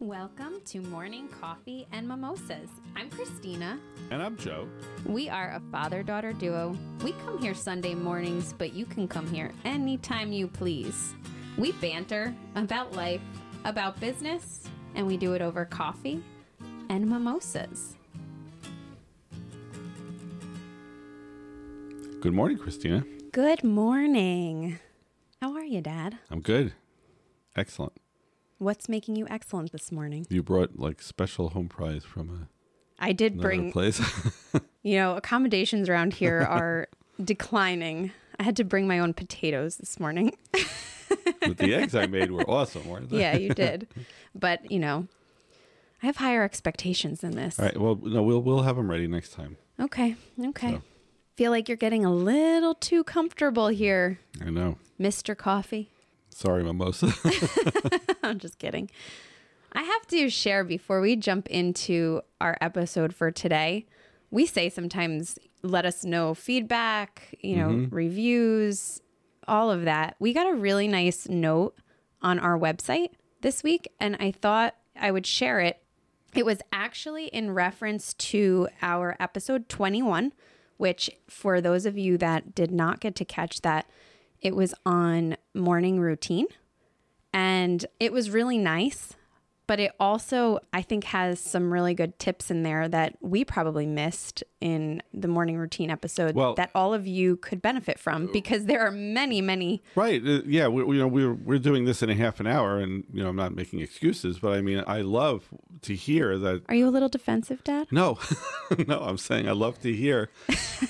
Welcome to Morning Coffee and Mimosas. I'm Christina. And I'm Joe. We are a father daughter duo. We come here Sunday mornings, but you can come here anytime you please. We banter about life, about business, and we do it over coffee and mimosas. Good morning, Christina. Good morning. How are you, Dad? I'm good. Excellent. What's making you excellent this morning? You brought like special home prize from a I did bring, place. you know, accommodations around here are declining. I had to bring my own potatoes this morning. but the eggs I made were awesome, weren't they? yeah, you did. But, you know, I have higher expectations than this. All right. Well, no, we'll we'll have them ready next time. Okay. Okay. So. Feel like you're getting a little too comfortable here, I know. Mr. Coffee. Sorry, mimosa. I'm just kidding. I have to share before we jump into our episode for today. We say sometimes let us know feedback, you know, mm-hmm. reviews, all of that. We got a really nice note on our website this week, and I thought I would share it. It was actually in reference to our episode 21, which, for those of you that did not get to catch that, it was on morning routine. And it was really nice, but it also, I think, has some really good tips in there that we probably missed in the morning routine episode Well- that all of you could benefit from because there are many, many. right. Uh, yeah. We, we- you know, we're we're doing this in a half an hour, and you know, I'm not making excuses, but I mean, I love to hear that. Are you a little defensive, Dad? No, no. I'm saying I love to hear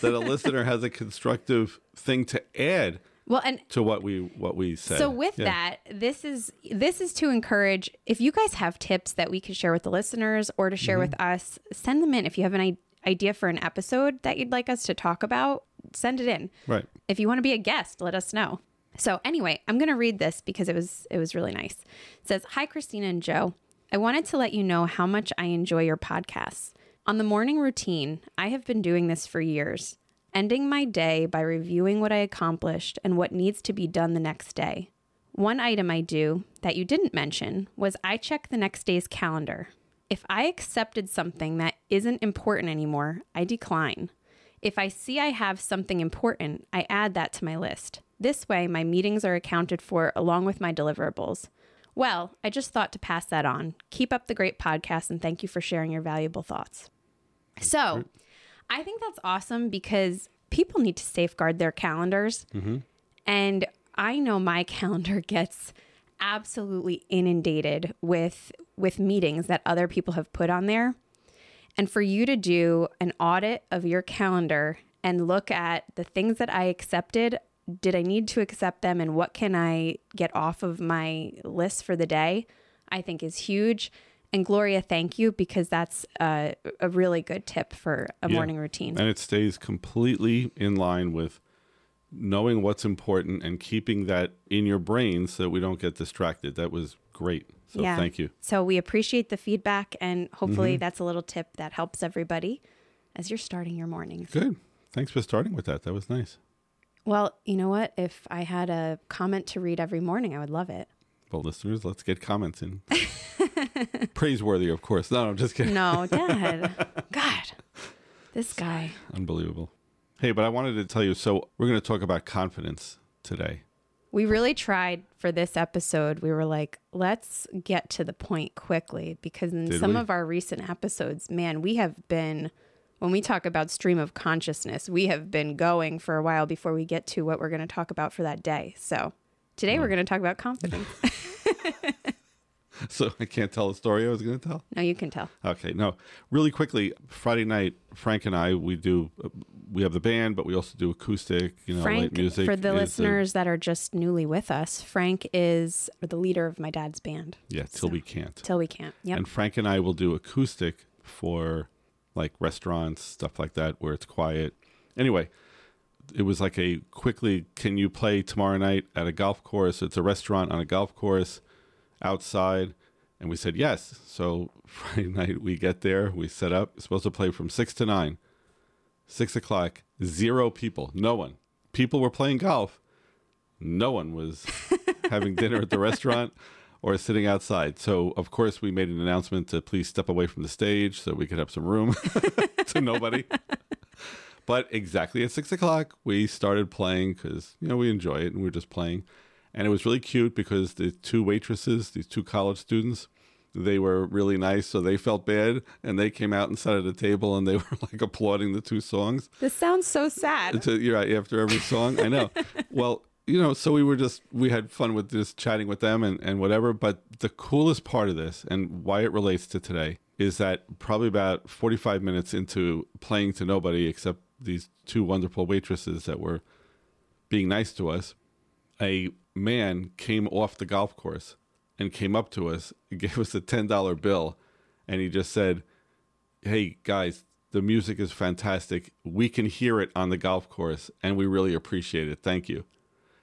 that a listener has a constructive thing to add Well, and to what we what we said. So with Yeah. that, this is this is to encourage if you guys have tips that we could share with the listeners or to Mm-hmm. share with us, send them in. If you have an idea for an episode that you'd like us to talk about, send it in. Right. If you want to be a guest, let us know. So anyway, I'm going to read this because it was it was really nice. It says, "Hi Christina and Joe. I wanted to let you know how much I enjoy your podcasts. On the morning routine, I have been doing this for years, ending my day by reviewing what I accomplished and what needs to be done the next day. One item I do that you didn't mention was I check the next day's calendar. If I accepted something that isn't important anymore, I decline. If I see I have something important, I add that to my list. This way, my meetings are accounted for along with my deliverables. Well, I just thought to pass that on. Keep up the great podcast and thank you for sharing your valuable thoughts. So, I think that's awesome because people need to safeguard their calendars. Mm-hmm. And I know my calendar gets absolutely inundated with with meetings that other people have put on there. And for you to do an audit of your calendar and look at the things that I accepted, did I need to accept them and what can I get off of my list for the day, I think is huge. And Gloria, thank you because that's a, a really good tip for a Yeah. morning routine. And it stays completely in line with knowing what's important and keeping that in your brain so that we don't get distracted. That was great. So thank you. So we appreciate the feedback, and hopefully mm-hmm. that's a little tip that helps everybody as you're starting your mornings. Good. Thanks for starting with that. That was nice. Well, you know what? If I had a comment to read every morning, I would love it. Well, listeners, let's get comments in. Praiseworthy, of course. No, I'm just kidding. No, Dad. God, this guy. Unbelievable. Hey, but I wanted to tell you so we're going to talk about confidence today. We really tried for this episode. We were like, let's get to the point quickly because in Did some we? of our recent episodes, man, we have been, when we talk about stream of consciousness, we have been going for a while before we get to what we're going to talk about for that day. So today we're going to talk about confidence. So I can't tell the story I was going to tell. no, you can tell. Okay, no. Really quickly, Friday night, Frank and I we do we have the band, but we also do acoustic, you know, Frank, light music. for the is listeners that are just newly with us, Frank is the leader of my dad's band. yeah, till we can't. Till we can't. Yep. And Frank and I will do acoustic for like restaurants, stuff like that, where it's quiet. Anyway, it was like a quickly, can you play tomorrow night at a golf course? It's a restaurant on a golf course outside. And we said yes. So Friday night we get there, we set up, it's supposed to play from six to nine. Six o'clock, zero people, no one. People were playing golf. No one was having dinner at the restaurant or sitting outside. So, of course, we made an announcement to please step away from the stage so we could have some room to nobody. But exactly at six o'clock, we started playing because, you know, we enjoy it and we are just playing. And it was really cute because the two waitresses, these two college students, they were really nice, so they felt bad, and they came out and sat at a table, and they were like applauding the two songs. This sounds so sad. To, you're right after every song. I know. well, you know, so we were just we had fun with just chatting with them and and whatever. But the coolest part of this, and why it relates to today, is that probably about 45 minutes into playing to nobody except these two wonderful waitresses that were being nice to us, a man came off the golf course and came up to us, gave us a $10 bill, and he just said, Hey, guys, the music is fantastic. We can hear it on the golf course, and we really appreciate it. Thank you.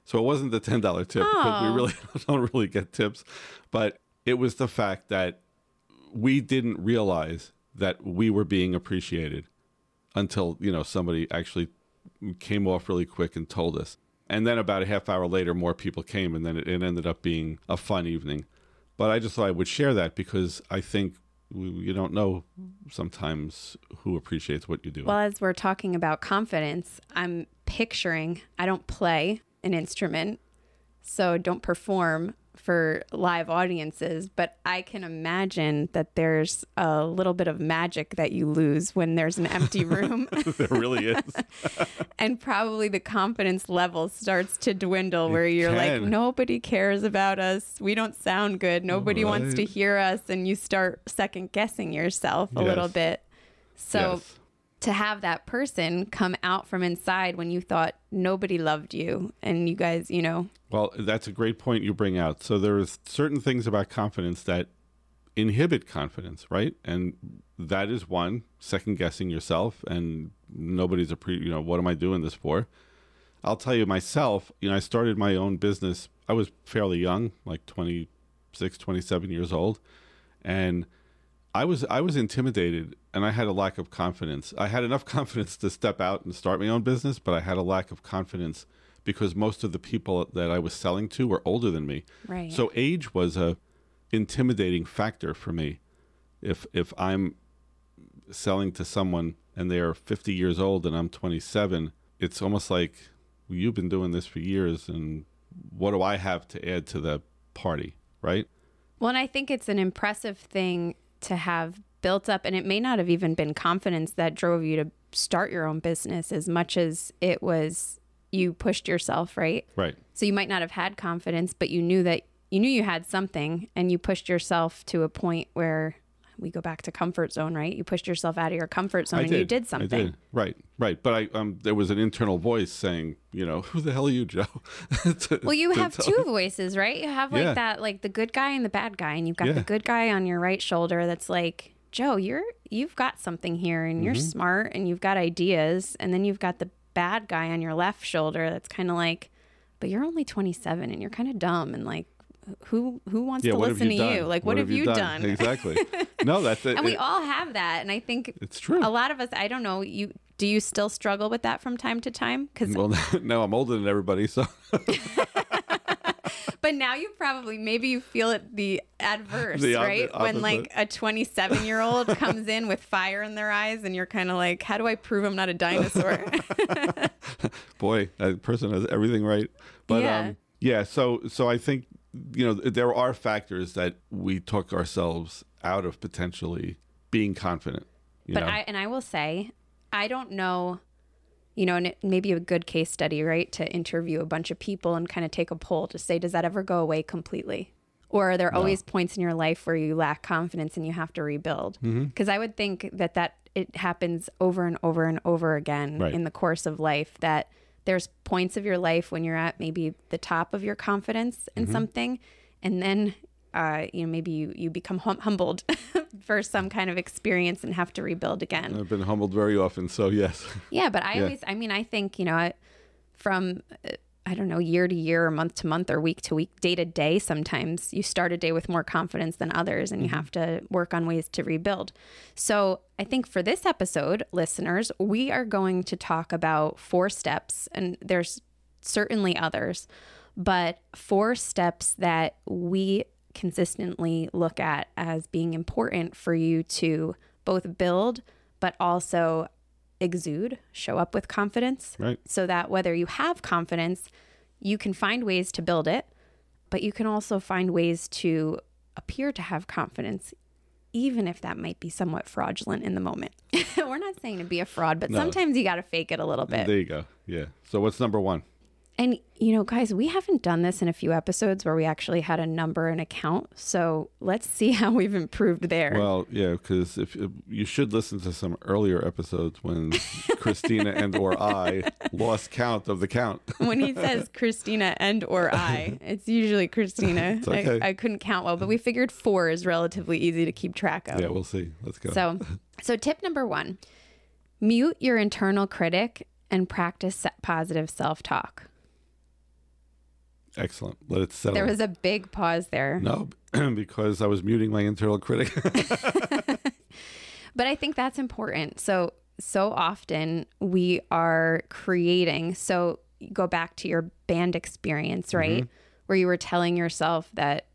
So it wasn't the $10 tip because we really don't really get tips, but it was the fact that we didn't realize that we were being appreciated until, you know, somebody actually came off really quick and told us. And then about a half hour later, more people came, and then it, it ended up being a fun evening. But I just thought I would share that because I think you don't know sometimes who appreciates what you do. Well, as we're talking about confidence, I'm picturing I don't play an instrument, so don't perform, for live audiences, but I can imagine that there's a little bit of magic that you lose when there's an empty room. there really is. and probably the confidence level starts to dwindle where you're can. like, nobody cares about us. We don't sound good. Nobody right. wants to hear us. And you start second guessing yourself a yes. little bit. So, yes to have that person come out from inside when you thought nobody loved you and you guys, you know. Well, that's a great point you bring out. So there's certain things about confidence that inhibit confidence, right? And that is one, second guessing yourself and nobody's a pre, you know, what am I doing this for? I'll tell you myself, you know, I started my own business. I was fairly young, like 26, 27 years old, and I was I was intimidated and I had a lack of confidence. I had enough confidence to step out and start my own business, but I had a lack of confidence because most of the people that I was selling to were older than me. Right. So age was a intimidating factor for me. If if I'm selling to someone and they are 50 years old and I'm 27, it's almost like well, you've been doing this for years and what do I have to add to the party, right? Well, and I think it's an impressive thing to have built up, and it may not have even been confidence that drove you to start your own business as much as it was you pushed yourself, right? Right. So you might not have had confidence, but you knew that you knew you had something and you pushed yourself to a point where we go back to comfort zone, right? You pushed yourself out of your comfort zone I and did. you did something. I did. Right, right. But I um there was an internal voice saying, you know, who the hell are you, Joe? to, well, you have two you. voices, right? You have like yeah. that like the good guy and the bad guy, and you've got yeah. the good guy on your right shoulder that's like, Joe, you're you've got something here and you're mm-hmm. smart and you've got ideas, and then you've got the bad guy on your left shoulder that's kind of like, but you're only 27 and you're kind of dumb and like who who wants yeah, to listen you to done? you? Like, what, what have, have, you done? done? Exactly. no, that's it. and we all have that, and I think it's true. A lot of us, I don't know, you do you still struggle with that from time to time? Because well, no, I'm older than everybody, so. but now you probably maybe you feel it the adverse, the right? When like a 27 year old comes in with fire in their eyes, and you're kind of like, how do I prove I'm not a dinosaur? Boy, that person has everything right. But yeah. um, yeah, so so I think you know, there are factors that we took ourselves out of potentially being confident. but know? I and I will say, I don't know, you know, and it may be a good case study, right? To interview a bunch of people and kind of take a poll to say, does that ever go away completely? Or are there no. always points in your life where you lack confidence and you have to rebuild? Because mm-hmm. I would think that that it happens over and over and over again right. in the course of life that there's points of your life when you're at maybe the top of your confidence in mm-hmm. something and then uh, you know maybe you, you become hum- humbled for some kind of experience and have to rebuild again i've been humbled very often so yes yeah but i yeah. always i mean i think you know from uh, I don't know, year to year or month to month or week to week, day to day, sometimes you start a day with more confidence than others and you mm-hmm. have to work on ways to rebuild. So, I think for this episode, listeners, we are going to talk about four steps, and there's certainly others, but four steps that we consistently look at as being important for you to both build but also exude, show up with confidence. Right. So that whether you have confidence, you can find ways to build it, but you can also find ways to appear to have confidence, even if that might be somewhat fraudulent in the moment. We're not saying to be a fraud, but No. sometimes you got to fake it a little bit. There you go. Yeah. So what's number one? And, you know, guys, we haven't done this in a few episodes where we actually had a number and account. So let's see how we've improved there. Well, yeah, because if, if you should listen to some earlier episodes when Christina and or I lost count of the count. when he says Christina and or I, it's usually Christina. It's okay. I, I couldn't count well, but we figured four is relatively easy to keep track of. yeah, we'll see. Let's go. So, so tip number one: mute your internal critic and practice positive self-talk. Excellent. Let it settle. There was a big pause there, no, because I was muting my internal critic. but I think that's important. So, so often we are creating. So, go back to your band experience, mm-hmm. right? Where you were telling yourself that,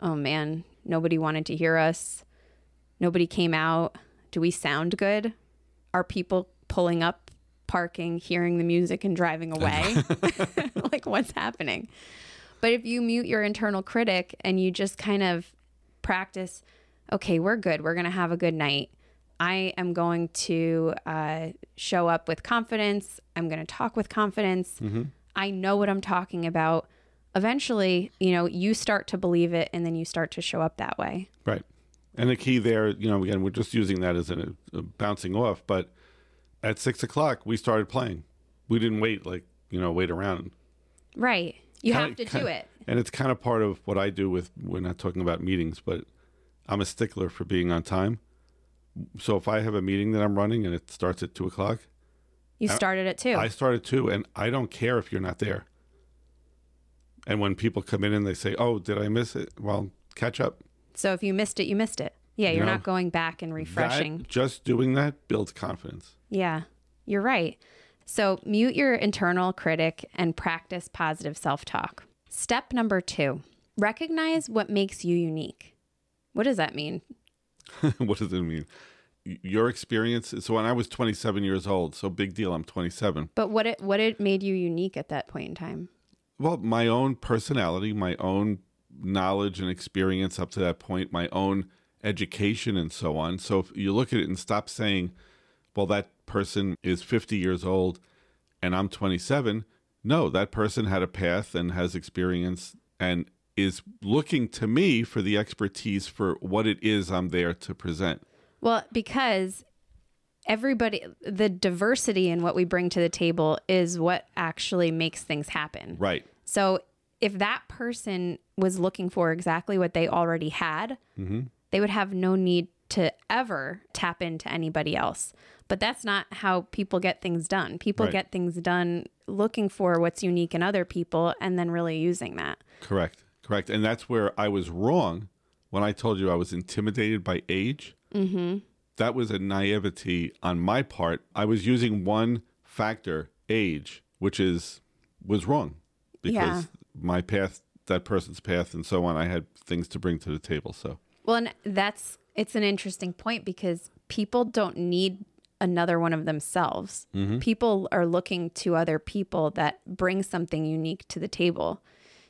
oh man, nobody wanted to hear us. Nobody came out. Do we sound good? Are people pulling up, parking, hearing the music, and driving away? like, what's happening? But if you mute your internal critic and you just kind of practice, okay, we're good. We're going to have a good night. I am going to uh, show up with confidence. I'm going to talk with confidence. I know what I'm talking about. Eventually, you know, you start to believe it and then you start to show up that way. right. And the key there, you know, again, we're just using that as a, a bouncing off. But at six o'clock, we started playing. We didn't wait, like, you know, wait around. Right. You Kinda- have to do kinda- it. And it's kind of part of what I do with, we're not talking about meetings, but I'm a stickler for being on time. So if I have a meeting that I'm running and it starts at two o'clock, You started it too. I started too, and I don't care if you're not there. And when people come in and they say, "Oh, did I miss it?" Well, catch up. so if you missed it, you missed it. Yeah, you're know, not going back and refreshing. That, just doing that builds confidence. Yeah, you're right. So mute your internal critic and practice positive self talk. Step number two recognize what makes you unique. What does that mean? what does it mean? Your experience. So when I was 27 years old, so big deal. I'm 27. But what it what it made you unique at that point in time? Well, my own personality, my own knowledge and experience up to that point, my own education and so on. So if you look at it and stop saying, well, that person is 50 years old and I'm 27. No, that person had a path and has experience and is looking to me for the expertise for what it is I'm there to present. Well, because everybody the diversity in what we bring to the table is what actually makes things happen. Right. So if that person was looking for exactly what they already had, mm-hmm. They would have no need to ever tap into anybody else. But that's not how people get things done. People Right. get things done looking for what's unique in other people and then really using that. Correct. Correct. And that's where I was wrong when I told you I was intimidated by age. Mm-hmm. That was a naivety on my part. I was using one factor, age, which is was wrong because Yeah. my path, that person's path, and so on. I had things to bring to the table. So Well, and that's it's an interesting point because people don't need another one of themselves. Mm-hmm. People are looking to other people that bring something unique to the table.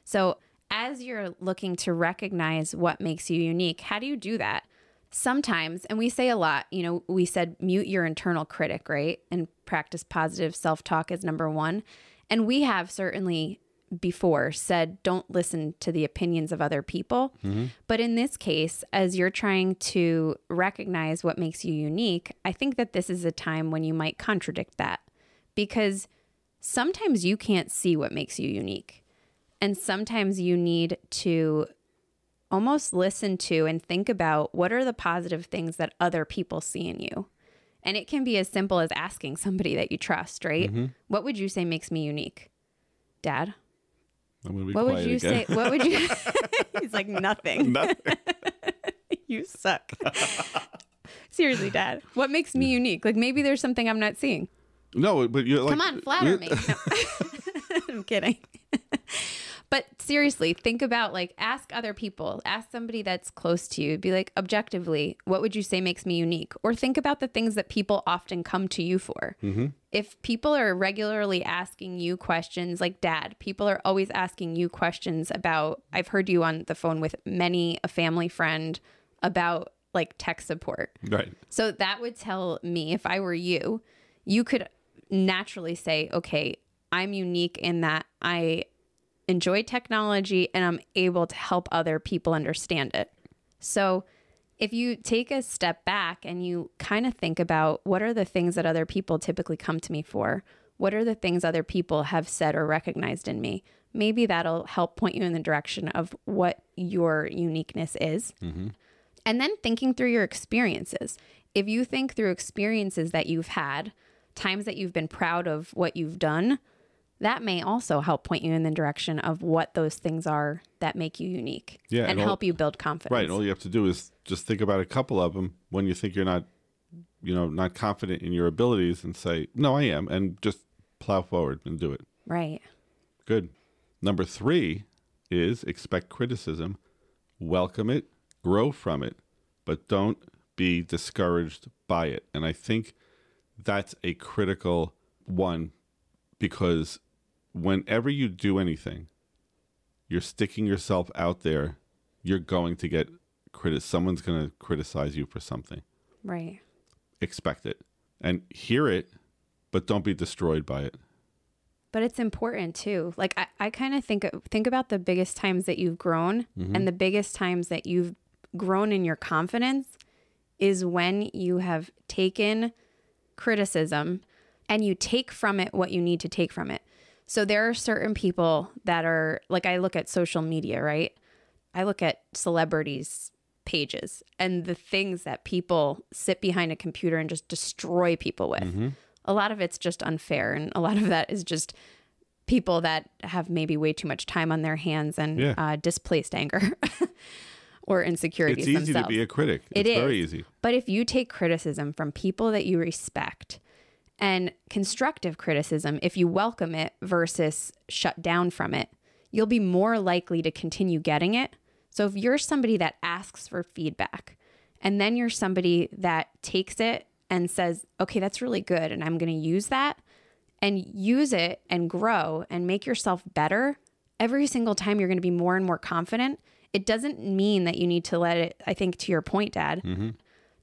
So, as you're looking to recognize what makes you unique, how do you do that? Sometimes, and we say a lot, you know, we said mute your internal critic, right? And practice positive self talk is number one. And we have certainly before said don't listen to the opinions of other people. Mm-hmm. But in this case, as you're trying to recognize what makes you unique, I think that this is a time when you might contradict that because sometimes you can't see what makes you unique. And sometimes you need to almost listen to and think about what are the positive things that other people see in you. And it can be as simple as asking somebody that you trust, right? Mm-hmm. What would you say makes me unique? Dad? I'm to be What would you again. say? What would you? He's like nothing. Nothing. you suck. Seriously, Dad. What makes me unique? Like maybe there's something I'm not seeing. no, but you're like, Come on, flatter me. No. I'm kidding. But seriously, think about like ask other people, ask somebody that's close to you, be like, objectively, what would you say makes me unique? Or think about the things that people often come to you for. Mm-hmm. If people are regularly asking you questions, like dad, people are always asking you questions about, I've heard you on the phone with many a family friend about like tech support. Right. So that would tell me if I were you, you could naturally say, okay, I'm unique in that I enjoy technology and I'm able to help other people understand it. So if you take a step back and you kind of think about what are the things that other people typically come to me for? What are the things other people have said or recognized in me? Maybe that'll help point you in the direction of what your uniqueness is. Mm-hmm. And then thinking through your experiences. If you think through experiences that you've had, times that you've been proud of what you've done, that may also help point you in the direction of what those things are that make you unique Yeah, and and all- help you build confidence. Right. All you have to do is just think about a couple of them when you think you're not, you know, not confident in your abilities and say, no, I am, and just plow forward and do it. Right. Good. Number three is expect criticism, welcome it, grow from it, but don't be discouraged by it. And I think that's a critical one because whenever you do anything, you're sticking yourself out there, you're going to get criti- someone's going to criticize you for something. Right. Expect it and hear it, but don't be destroyed by it. But it's important too. Like I, I kind of think think about the biggest times that you've grown mm-hmm. and the biggest times that you've grown in your confidence is when you have taken criticism and you take from it what you need to take from it. So there are certain people that are like I look at social media, right? I look at celebrities pages and the things that people sit behind a computer and just destroy people with. A lot of it's just unfair and a lot of that is just people that have maybe way too much time on their hands and Yeah. uh, displaced anger or insecurities It's easy themselves. to be a critic. It it's very easy. But if you take criticism from people that you respect and constructive criticism, if you welcome it versus shut down from it, you'll be more likely to continue getting it. So if you're somebody that asks for feedback and then you're somebody that takes it and says, okay, that's really good and I'm going to use that and use it and grow and make yourself better, every single time you're going to be more and more confident. It doesn't mean that you need to let it, I think, to your point, Dad, mm-hmm.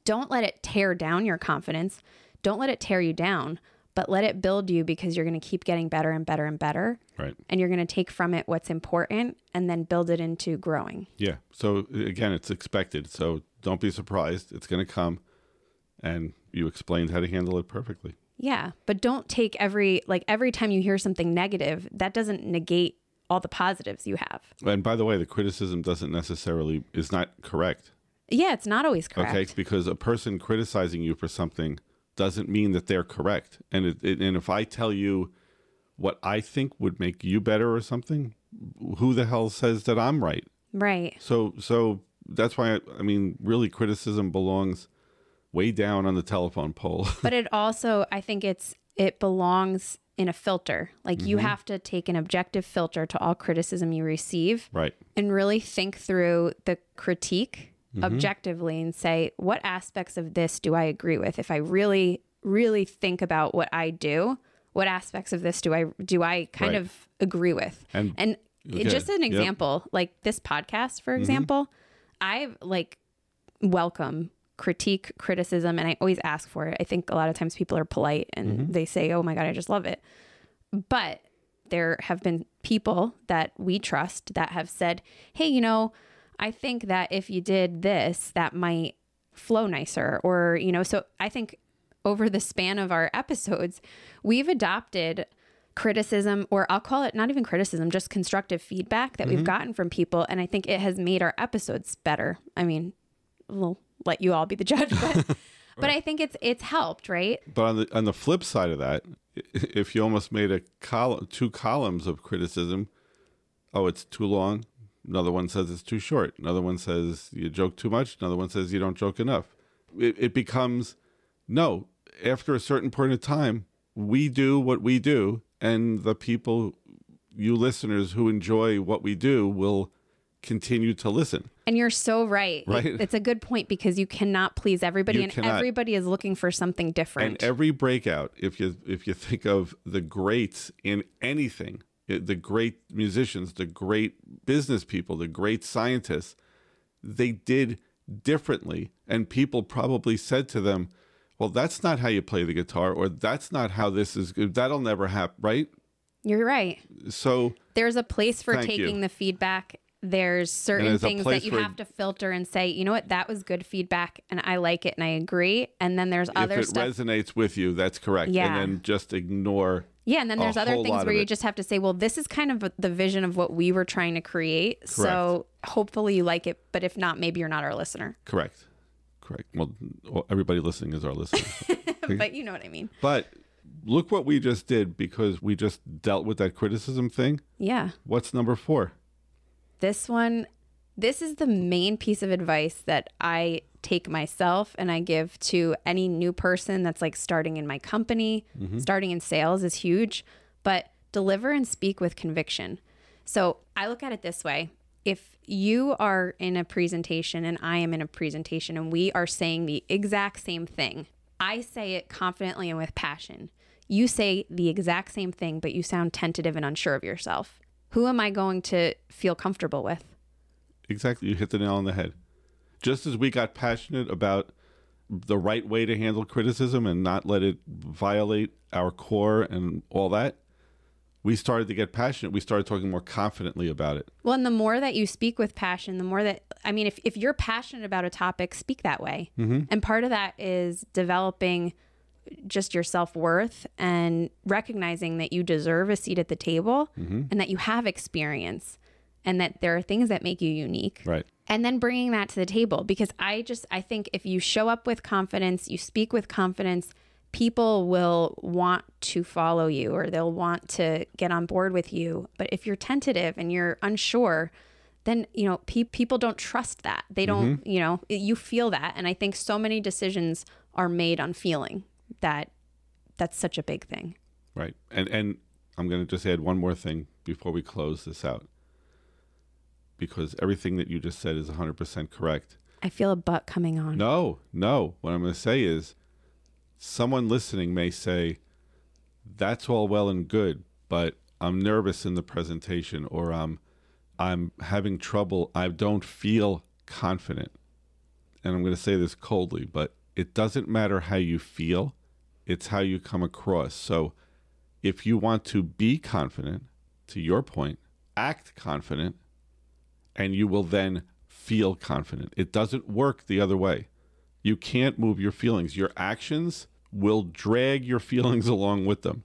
don't let it tear down your confidence. Don't let it tear you down, but let it build you because you're going to keep getting better and better and better. Right. And you're going to take from it what's important and then build it into growing. Yeah. So again, it's expected. So don't be surprised. It's going to come. And you explained how to handle it perfectly. Yeah, but don't take every like every time you hear something negative, that doesn't negate all the positives you have. And by the way, the criticism doesn't necessarily is not correct. Yeah, it's not always correct. Okay, because a person criticizing you for something doesn't mean that they're correct. And it, it, and if I tell you what I think would make you better or something, who the hell says that I'm right? Right. So so that's why I, I mean, really, criticism belongs way down on the telephone pole. but it also i think it's it belongs in a filter like you mm-hmm. have to take an objective filter to all criticism you receive right. and really think through the critique Mm-hmm. objectively and say what aspects of this do i agree with if i really really think about what i do what aspects of this do i do i kind Right. of agree with And- and Okay. just an Yep. example like this podcast for mm-hmm. example i like welcome critique criticism and i always ask for it i think a lot of times people are polite and mm-hmm. they say oh my god i just love it but there have been people that we trust that have said hey you know i think that if you did this that might flow nicer or you know so i think over the span of our episodes we've adopted criticism or I'll call it not even criticism just constructive feedback that we've mm-hmm. gotten from people and I think it has made our episodes better. I mean, we'll let you all be the judge, but but I think it's it's helped, right? But on the on the flip side of that, if you almost made a column, two columns of criticism, oh, it's too long. Another one says it's too short. Another one says you joke too much. Another one says you don't joke enough. It, it becomes no. After a certain point of time, we do what we do, and the people, you listeners who enjoy what we do will continue to listen. And you're so right. Right. It's a good point because you cannot please everybody You and cannot. everybody is looking for something different. And every breakout, if you if you think of the greats in anything, the great musicians, the great business people, the great scientists, they did differently, and people probably said to them, "Well, that's not how you play the guitar, or that's not how this is. That'll never happen, right?" you're right. So There's a place for Thank you. taking the feedback. There's certain there's things that you have to filter and say, you know what, that was good feedback and I like it and I agree. And then there's other if it stuff. resonates with you, that's correct. Yeah. And then just ignore. Yeah, and then there's other things where you just have to say, well, this is kind of the vision of what we were trying to create. Correct. So hopefully you like it, but if not, maybe you're not our listener. Correct. Correct. Well, well, everybody listening is our listener. but you know what I mean. But look what we just did because we just dealt with that criticism thing. Yeah. What's number four? This one, this is the main piece of advice that I take myself and I give to any new person that's like starting in my company. Mm-hmm. Starting in sales is huge, but deliver and speak with conviction. So I look at it this way. If you are in a presentation and I am in a presentation and we are saying the exact same thing, I say it confidently and with passion. You say the exact same thing, but you sound tentative and unsure of yourself. Who am I going to feel comfortable with? Exactly. You hit the nail on the head. Just as we got passionate about the right way to handle criticism and not let it violate our core and all that, we started to get passionate. We started talking more confidently about it. Well, and the more that you speak with passion, the more that, I mean, if, if you're passionate about a topic, speak that way. Mm-hmm. And part of that is developing just your self worth and recognizing that you deserve a seat at the table mm-hmm. and that you have experience and that there are things that make you unique. Right. And then bringing that to the table because I just, I think if you show up with confidence, you speak with confidence, people will want to follow you or they'll want to get on board with you. But if you're tentative and you're unsure, then you know pe- people don't trust that. They don't, mm-hmm. you know, you feel that, and I think so many decisions are made on feeling that. That's such a big thing. Right. And and I'm going to just add one more thing before we close this out. Because everything that you just said is 100% correct. I feel a butt coming on. No, no. What I'm going to say is someone listening may say, that's all well and good, but I'm nervous in the presentation or I'm I'm having trouble. I don't feel confident. And I'm going to say this coldly, but it doesn't matter how you feel, it's how you come across. So if you want to be confident, to your point, act confident, and you will then feel confident. It doesn't work the other way. You can't move your feelings. Your actions will drag your feelings along with them,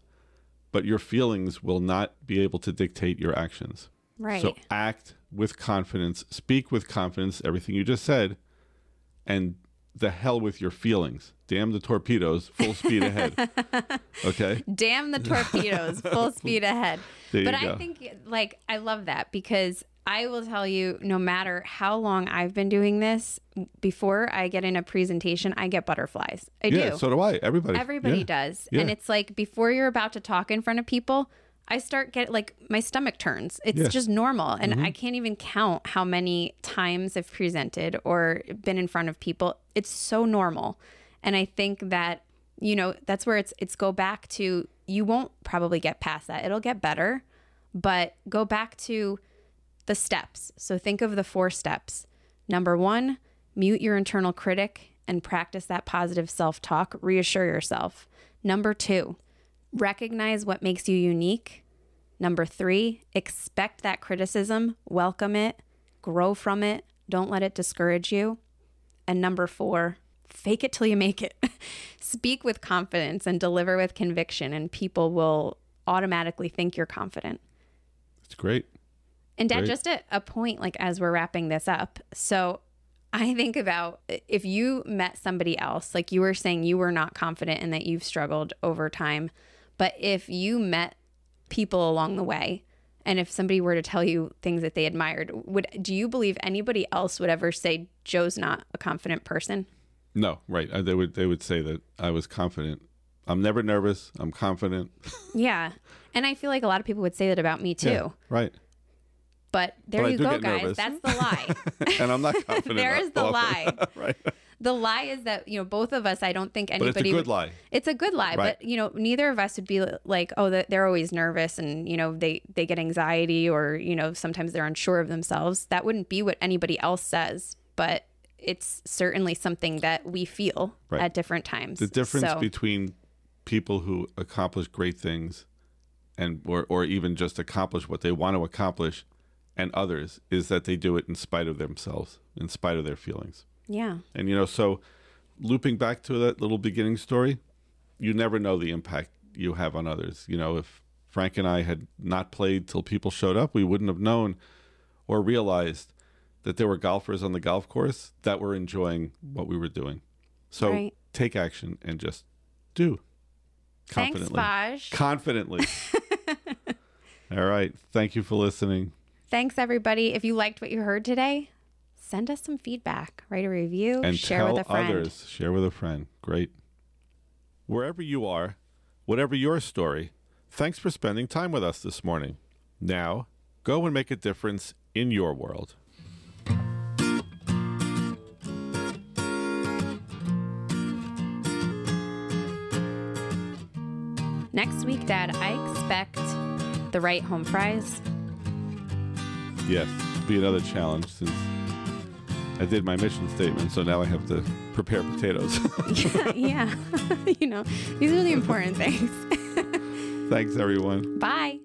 but your feelings will not be able to dictate your actions. Right. So act with confidence, speak with confidence, everything you just said, and the hell with your feelings. Damn the torpedoes, full speed ahead. Okay? Damn the torpedoes, full speed ahead. But you I think, like, I love that because I will tell you, no matter how long I've been doing this, before I get in a presentation, I get butterflies. I yeah, do. so do I. Everybody. Everybody Yeah. does. Yeah. And it's like before you're about to talk in front of people, I start get like my stomach turns. It's. Mm-hmm. just normal. And I can't even count how many times I've presented or been in front of people. It's so normal. And I think that, you know, that's where it's it's go back to you won't probably get past that. It'll get better, but go back to the steps. So think of the four steps. Number 1, mute your internal critic and practice that positive self-talk. Reassure yourself. Number 2, recognize what makes you unique. Number three, expect that criticism, welcome it, grow from it, don't let it discourage you. And number four, fake it till you make it. Speak with confidence and deliver with conviction, and people will automatically think you're confident. That's great. And dad, Great. just a, a point like as we're wrapping this up. So I think about if you met somebody else, like you were saying you were not confident and that you've struggled over time, but if you met people along the way and if somebody were to tell you things that they admired, would do you believe anybody else would ever say Joe's not a confident person? No, right. They would they would say that I was confident I'm never nervous. I'm confident. Yeah. And I feel like a lot of people would say that about me too. Yeah, right. But there But you go, guys. nervous. That's the lie. And I'm not confident. There is the often. lie. right. the lie is that, you know, both of us, I don't think anybody. But it's a good would- lie. It's a good lie, Right. but you know, neither of us would be like, oh, they're always nervous and you know they they get anxiety or you know sometimes they're unsure of themselves. That wouldn't be what anybody else says, but it's certainly something that we feel Right. at different times. The difference So, between people who accomplish great things and or, or even just accomplish what they want to accomplish and others is that they do it in spite of themselves, in spite of their feelings. yeah, And you know, so looping back to that little beginning story, you never know the impact you have on others. You know, if Frank and I had not played till people showed up, we wouldn't have known or realized that there were golfers on the golf course that were enjoying what we were doing. So Right. take action and just do thanks, confidently. Vaj. Confidently. All right. Thank you for listening. Thanks, everybody. If you liked what you heard today, send us some feedback, write a review, and share with a friend. others. Share with a friend. Great. Wherever you are, whatever your story, thanks for spending time with us this morning. Now, go and make a difference in your world. Next week, Dad, I expect the right home fries. Yes, be another challenge since I did my mission statement, so now I have to prepare potatoes. yeah. you know, these are the important things. thanks, everyone. Bye.